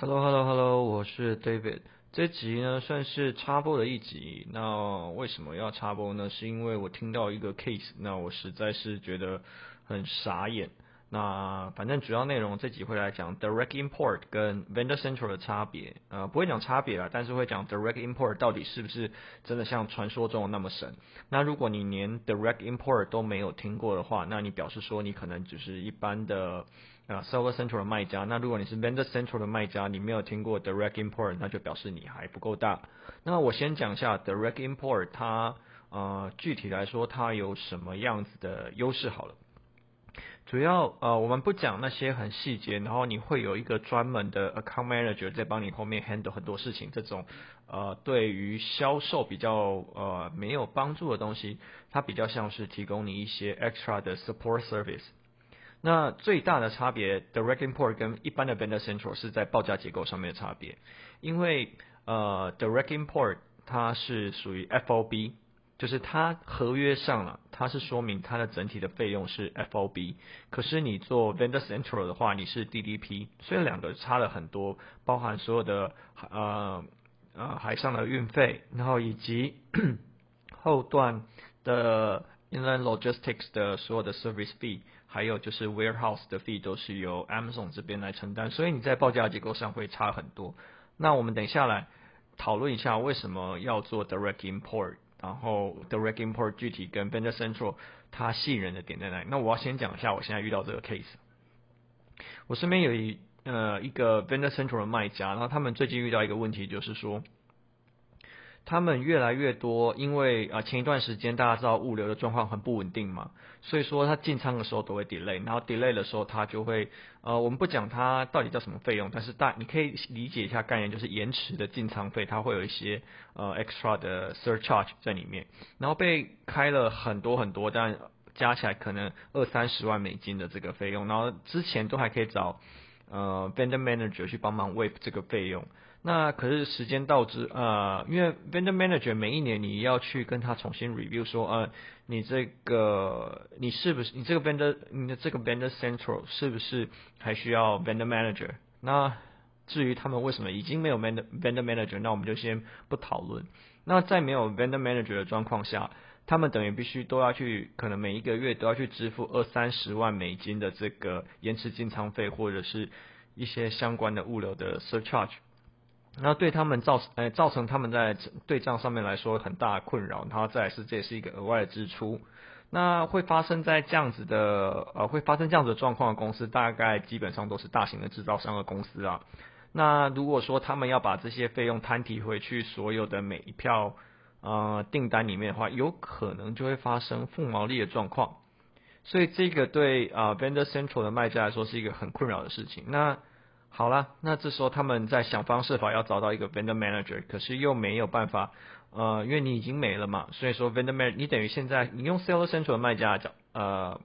Hello，Hello，Hello，我是 David。这集呢算是插播的一集。那为什么要插播呢？是因为我听到一个 case，那我实在是觉得很傻眼。那反正主要内容这集会来讲 direct import 跟 vendor central 的差别。呃，不会讲差别啦，但是会讲 direct import 到底是不是真的像传说中那么神。那如果你连 direct import 都没有听过的话，那你表示说你可能只是一般的。啊，Seller Central 的卖家，那如果你是 Vendor Central 的卖家，你没有听过 Direct Import，那就表示你还不够大。那我先讲一下 Direct Import，它呃具体来说它有什么样子的优势好了。主要呃我们不讲那些很细节，然后你会有一个专门的 Account Manager 在帮你后面 handle 很多事情，这种呃对于销售比较呃没有帮助的东西，它比较像是提供你一些 extra 的 Support Service。那最大的差别，Direct Import 跟一般的 Vendor Central 是在报价结构上面的差别。因为呃，Direct Import 它是属于 FOB，就是它合约上了，它是说明它的整体的费用是 FOB。可是你做 Vendor Central 的话，你是 DDP，所以两个差了很多，包含所有的呃呃海上的运费，然后以及 后段的 Inland Logistics 的所有的 Service Fee。还有就是 warehouse 的 fee 都是由 Amazon 这边来承担，所以你在报价结构上会差很多。那我们等下来讨论一下为什么要做 direct import，然后 direct import 具体跟 vendor central 它吸引人的点在哪里？那我要先讲一下我现在遇到这个 case。我身边有一呃一个 vendor central 的卖家，然后他们最近遇到一个问题，就是说。他们越来越多，因为啊前一段时间大家知道物流的状况很不稳定嘛，所以说他进仓的时候都会 delay，然后 delay 的时候他就会呃我们不讲它到底叫什么费用，但是大你可以理解一下概念，就是延迟的进仓费，它会有一些呃 extra 的 surcharge 在里面，然后被开了很多很多，但加起来可能二三十万美金的这个费用，然后之前都还可以找呃 vendor manager 去帮忙 waive 这个费用。那可是时间到之，呃，因为 vendor manager 每一年你要去跟他重新 review 说，呃，你这个你是不是你这个 vendor 你的这个 vendor central 是不是还需要 vendor manager？那至于他们为什么已经没有 vendor vendor manager，那我们就先不讨论。那在没有 vendor manager 的状况下，他们等于必须都要去，可能每一个月都要去支付二三十万美金的这个延迟进仓费，或者是一些相关的物流的 surcharge。那对他们造成，呃，造成他们在对账上面来说很大的困扰，然后再来是这也是一个额外的支出。那会发生在这样子的，呃，会发生这样子的状况的公司，大概基本上都是大型的制造商的公司啊。那如果说他们要把这些费用摊提回去，所有的每一票呃订单里面的话，有可能就会发生负毛利的状况。所以这个对啊，呃，Vendor Central 的卖家来说是一个很困扰的事情。那好了，那这时候他们在想方设法要找到一个 vendor manager，可是又没有办法，呃，因为你已经没了嘛，所以说 vendor manager，你等于现在你用 Seller Central 的卖家讲，呃，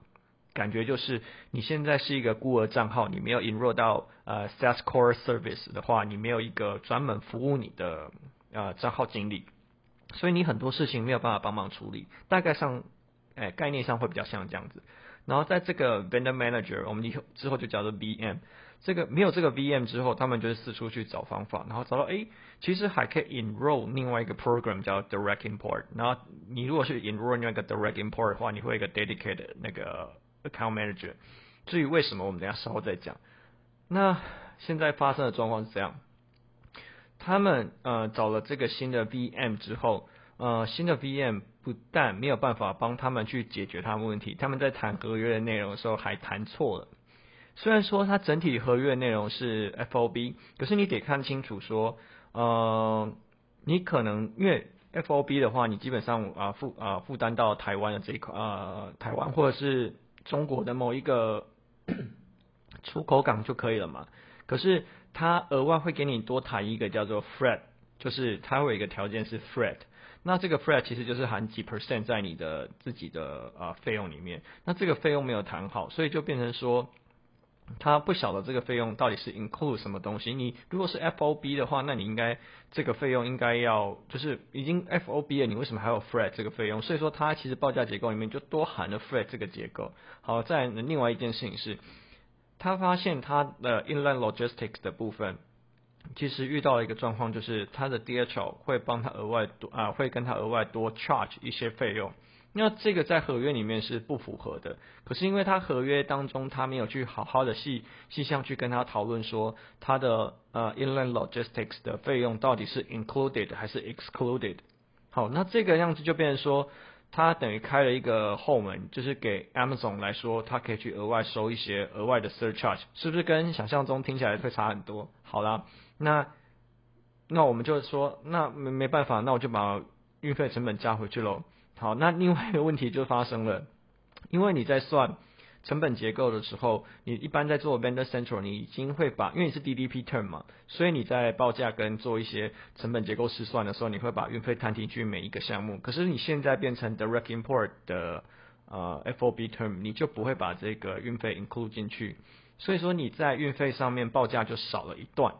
感觉就是你现在是一个孤儿账号，你没有引入到呃 Sales Core Service 的话，你没有一个专门服务你的呃账号经理，所以你很多事情没有办法帮忙处理，大概上，哎，概念上会比较像这样子。然后在这个 vendor manager，我们以后之后就叫做 VM。这个没有这个 VM 之后，他们就是四处去找方法，然后找到哎，其实还可以 enroll 另外一个 program 叫 Direct Import。然后你如果是 enroll 另外一个 Direct Import 的话，你会有一个 dedicated 那个 account manager。至于为什么，我们等下稍后再讲。那现在发生的状况是这样，他们呃找了这个新的 VM 之后，呃新的 VM 不但没有办法帮他们去解决他们问题，他们在谈合约的内容的时候还谈错了。虽然说它整体合约内容是 FOB，可是你得看清楚说，呃，你可能因为 FOB 的话，你基本上啊负啊负担到台湾的这一块，呃，台湾或者是中国的某一个 出口港就可以了嘛。可是它额外会给你多谈一个叫做 fret，就是它会有一个条件是 fret 那这个 fret 其实就是含几 percent 在你的自己的啊费用里面，那这个费用没有谈好，所以就变成说。他不晓得这个费用到底是 include 什么东西。你如果是 FOB 的话，那你应该这个费用应该要就是已经 FOB 了，你为什么还有 freight 这个费用？所以说它其实报价结构里面就多含了 freight 这个结构。好，再另外一件事情是，他发现他的 inland logistics 的部分其实遇到了一个状况，就是他的 DHL 会帮他额外多啊，会跟他额外多 charge 一些费用。那这个在合约里面是不符合的。可是因为他合约当中他没有去好好的细细项去跟他讨论说他的呃 inland logistics 的费用到底是 included 还是 excluded。好，那这个样子就变成说。他等于开了一个后门，就是给 Amazon 来说，他可以去额外收一些额外的 surcharge，是不是跟想象中听起来会差很多？好啦，那那我们就说，那没没办法，那我就把运费成本加回去喽。好，那另外一个问题就发生了，因为你在算。成本结构的时候，你一般在做 Vendor Central，你已经会把，因为你是 DDP term 嘛，所以你在报价跟做一些成本结构试算的时候，你会把运费摊进去每一个项目。可是你现在变成 Direct Import 的呃 FOB term，你就不会把这个运费 include 进去，所以说你在运费上面报价就少了一段。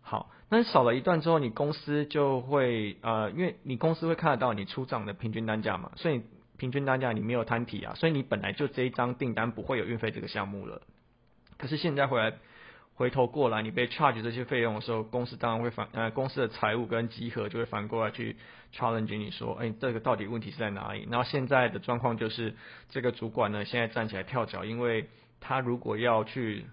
好，那少了一段之后，你公司就会呃，因为你公司会看得到你出账的平均单价嘛，所以。平均单价你没有摊提啊，所以你本来就这一张订单不会有运费这个项目了。可是现在回来回头过来，你被 charge 这些费用的时候，公司当然会反呃公司的财务跟稽核就会反过来去 challenge 你说，哎，这个到底问题是在哪里？然后现在的状况就是这个主管呢现在站起来跳脚，因为他如果要去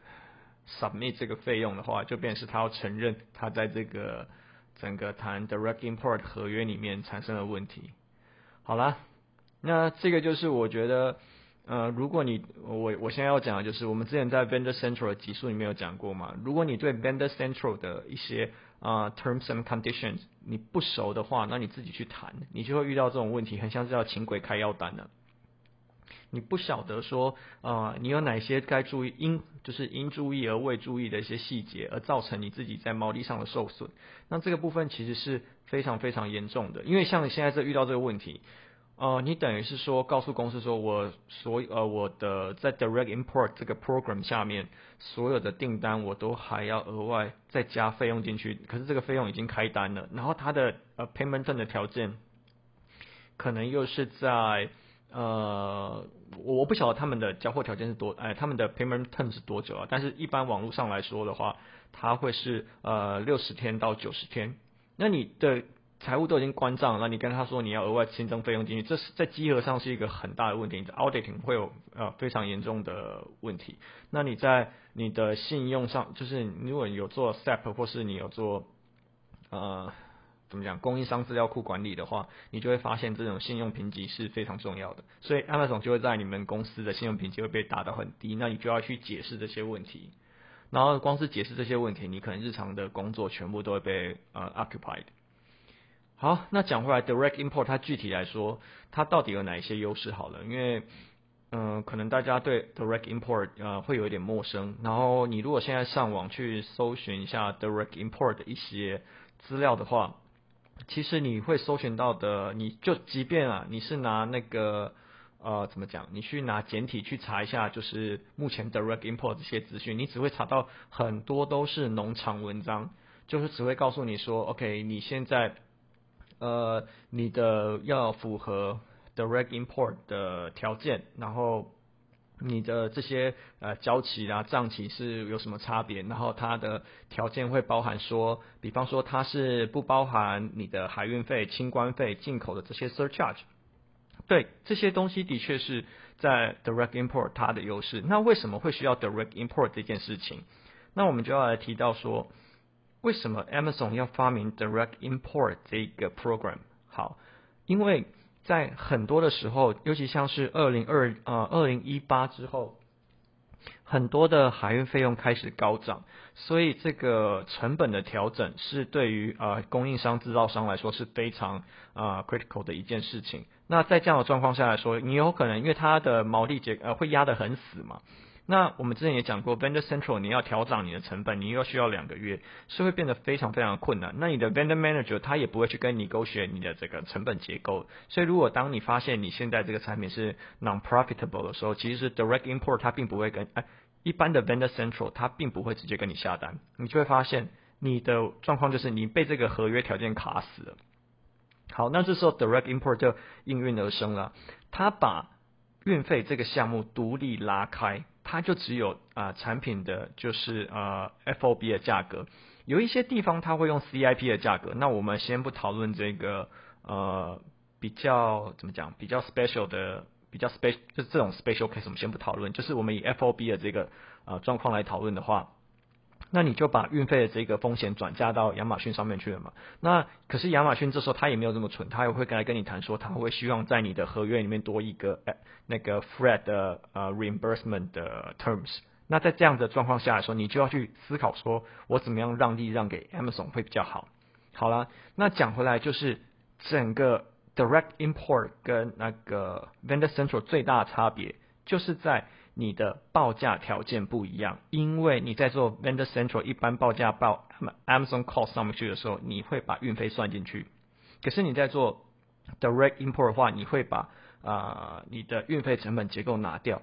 submit 这个费用的话，就变成是他要承认他在这个整个谈 direct import 合约里面产生了问题。好啦。那这个就是我觉得，呃，如果你我我现在要讲的就是，我们之前在 Vendor Central 的集数里面有讲过嘛。如果你对 Vendor Central 的一些啊、Terms and Conditions 你不熟的话，那你自己去谈，你就会遇到这种问题，很像是要请鬼开药单的。你不晓得说啊、呃，你有哪些该注意应就是应注意而未注意的一些细节，而造成你自己在毛利上的受损。那这个部分其实是非常非常严重的，因为像你现在这遇到这个问题。呃，你等于是说告诉公司说，我所呃我的在 Direct Import 这个 program 下面所有的订单我都还要额外再加费用进去，可是这个费用已经开单了，然后它的呃 payment 的条件可能又是在呃我不晓得他们的交货条件是多，哎他们的 payment term 是多久啊？但是一般网络上来说的话，它会是呃六十天到九十天，那你的。财务都已经关账，那你跟他说你要额外新增费用进去，这是在稽核上是一个很大的问题你的，auditing 会有呃非常严重的问题。那你在你的信用上，就是如果有做 SAP 或是你有做呃怎么讲供应商资料库管理的话，你就会发现这种信用评级是非常重要的。所以 Amazon 就会在你们公司的信用评级会被打得很低，那你就要去解释这些问题。然后光是解释这些问题，你可能日常的工作全部都会被呃 occupied。好，那讲回来，Direct Import 它具体来说，它到底有哪一些优势？好了，因为，嗯、可能大家对 Direct Import 呃会有一点陌生。然后你如果现在上网去搜寻一下 Direct Import 的一些资料的话，其实你会搜寻到的，你就即便啊，你是拿那个呃怎么讲，你去拿简体去查一下，就是目前 Direct Import 这些资讯，你只会查到很多都是农场文章，就是只会告诉你说，OK，你现在。呃，你的要符合 direct import 的条件，然后你的这些呃交期啊账期是有什么差别？然后它的条件会包含说，比方说它是不包含你的海运费、清关费、进口的这些 surcharge。对，这些东西的确是在 direct import 它的优势。那为什么会需要 direct import 这件事情？那我们就要来提到说。为什么 Amazon 要发明 Direct Import 这个 program？好，因为在很多的时候，尤其像是二零二呃二零一八之后，很多的海运费用开始高涨，所以这个成本的调整是对于呃供应商制造商来说是非常啊、critical 的一件事情。那在这样的状况下来说，你有可能因为它的毛利结呃会压得很死嘛。那我们之前也讲过，Vendor Central 你要调涨你的成本，你又需要两个月，是会变得非常非常困难。那你的 Vendor Manager 他也不会去跟你 negotiate 你的这个成本结构。所以如果当你发现你现在这个产品是 non-profitable 的时候，其实是 Direct Import 它并不会跟哎一般的 Vendor Central 它并不会直接跟你下单，你就会发现你的状况就是你被这个合约条件卡死了。好，那这时候 Direct Import 就应运而生了，他把运费这个项目独立拉开。它就只有啊、产品的就是呃 FOB 的价格，有一些地方它会用 CIP 的价格。那我们先不讨论这个呃比较怎么讲比较 special 的比较 special 就是这种 special case 我们先不讨论，就是我们以 FOB 的这个呃状况来讨论的话。那你就把运费的这个风险转嫁到亚马逊上面去了嘛？那可是亚马逊这时候他也没有这么蠢，他也会跟来跟你谈说，他会希望在你的合约里面多一个诶那个 freight 的呃 reimbursement 的 terms。那在这样的状况下来说，你就要去思考说，我怎么样让利让给 Amazon 会比较好。好了，那讲回来就是整个 direct import 跟那个 vendor central 最大的差别就是在。你的报价条件不一样，因为你在做 Vendor Central 一般报价报 Amazon Cost 上面去的时候，你会把运费算进去。可是你在做 Direct Import 的话，你会把啊、你的运费成本结构拿掉。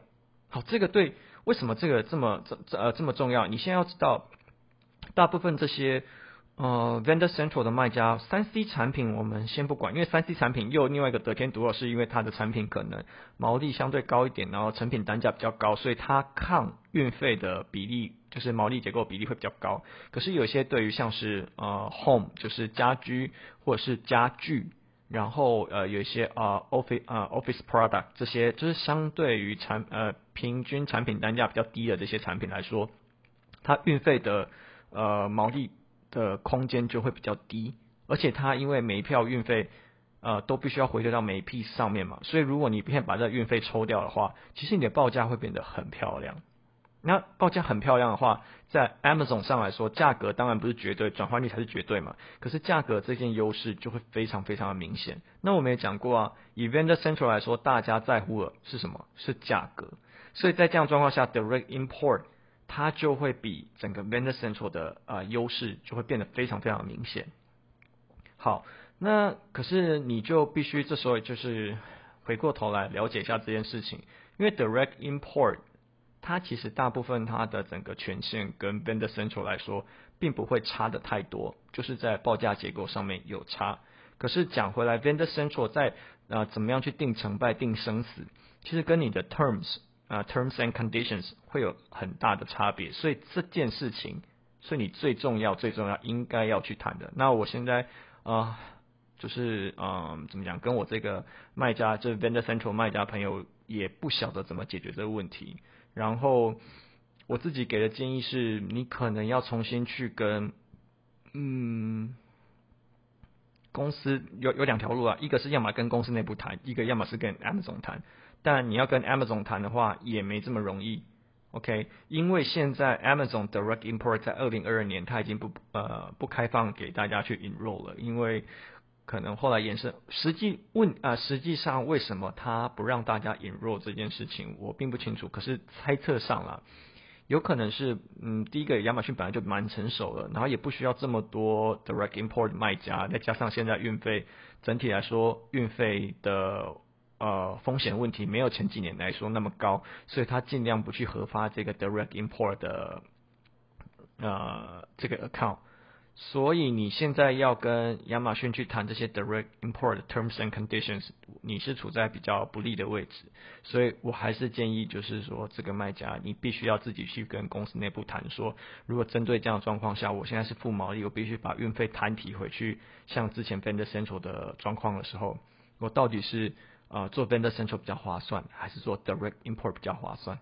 好，这个对，为什么这个这么这这呃这么重要？你现在要知道，大部分这些。呃，Vendor Central 的卖家，三 C 产品我们先不管，因为三 C 产品又另外一个得天独厚，是因为它的产品可能毛利相对高一点，然后成品单价比较高，所以它抗运费的比例就是毛利结构比例会比较高。可是有些对于像是呃 Home 就是家居或者是家具，然后呃有一些呃 Office 呃 Office Product 这些，就是相对于产呃平均产品单价比较低的这些产品来说，它运费的呃毛利。的空间就会比较低，而且它因为每一票运费，呃，都必须要回归到每一 piece 上面嘛，所以如果你先把这个运费抽掉的话，其实你的报价会变得很漂亮。那报价很漂亮的话，在 Amazon 上来说，价格当然不是绝对，转换率才是绝对嘛。可是价格这件优势就会非常非常的明显。那我们也讲过啊，以 Vendor Central 来说，大家在乎的是什么？是价格。所以在这样状况下，Direct Import。它就会比整个 Vendor Central 的呃优势就会变得非常非常明显。好，那可是你就必须这时候就是回过头来了解一下这件事情，因为 Direct Import 它其实大部分它的整个权限跟 Vendor Central 来说并不会差的太多，就是在报价结构上面有差。可是讲回来，Vendor Central 在呃怎么样去定成败、定生死，其实跟你的 Terms。啊、，terms and conditions 会有很大的差别，所以这件事情，所以你最重要、最重要应该要去谈的。那我现在啊、就是嗯、怎么讲？跟我这个卖家，就是 Vendor Central 卖家朋友，也不晓得怎么解决这个问题。然后我自己给的建议是，你可能要重新去跟嗯公司有有两条路啊，一个是要么跟公司内部谈，一个要么是跟 Amazon 谈。但你要跟 Amazon 谈的话，也没这么容易，OK？因为现在 Amazon Direct Import 在二零二二年，它已经不呃不开放给大家去 enroll 了，因为可能后来延伸，实际问啊、实际上为什么它不让大家 enroll 这件事情，我并不清楚。可是猜测上了，有可能是嗯，第一个亚马逊本来就蛮成熟了，然后也不需要这么多 Direct Import 卖家，再加上现在运费整体来说，运费的。呃，风险问题没有前几年来说那么高，所以他尽量不去核发这个 direct import 的呃这个 account。所以你现在要跟亚马逊去谈这些 direct import terms and conditions，你是处在比较不利的位置。所以我还是建议，就是说这个卖家你必须要自己去跟公司内部谈，说如果针对这样的状况下，我现在是负毛利，我必须把运费摊提回去，像之前 Vendor Central 的状况的时候，我到底是。呃，做 Vendor Central 比较划算，还是做 Direct Import 比较划算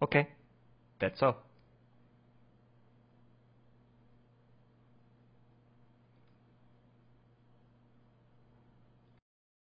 ？OK，That's all。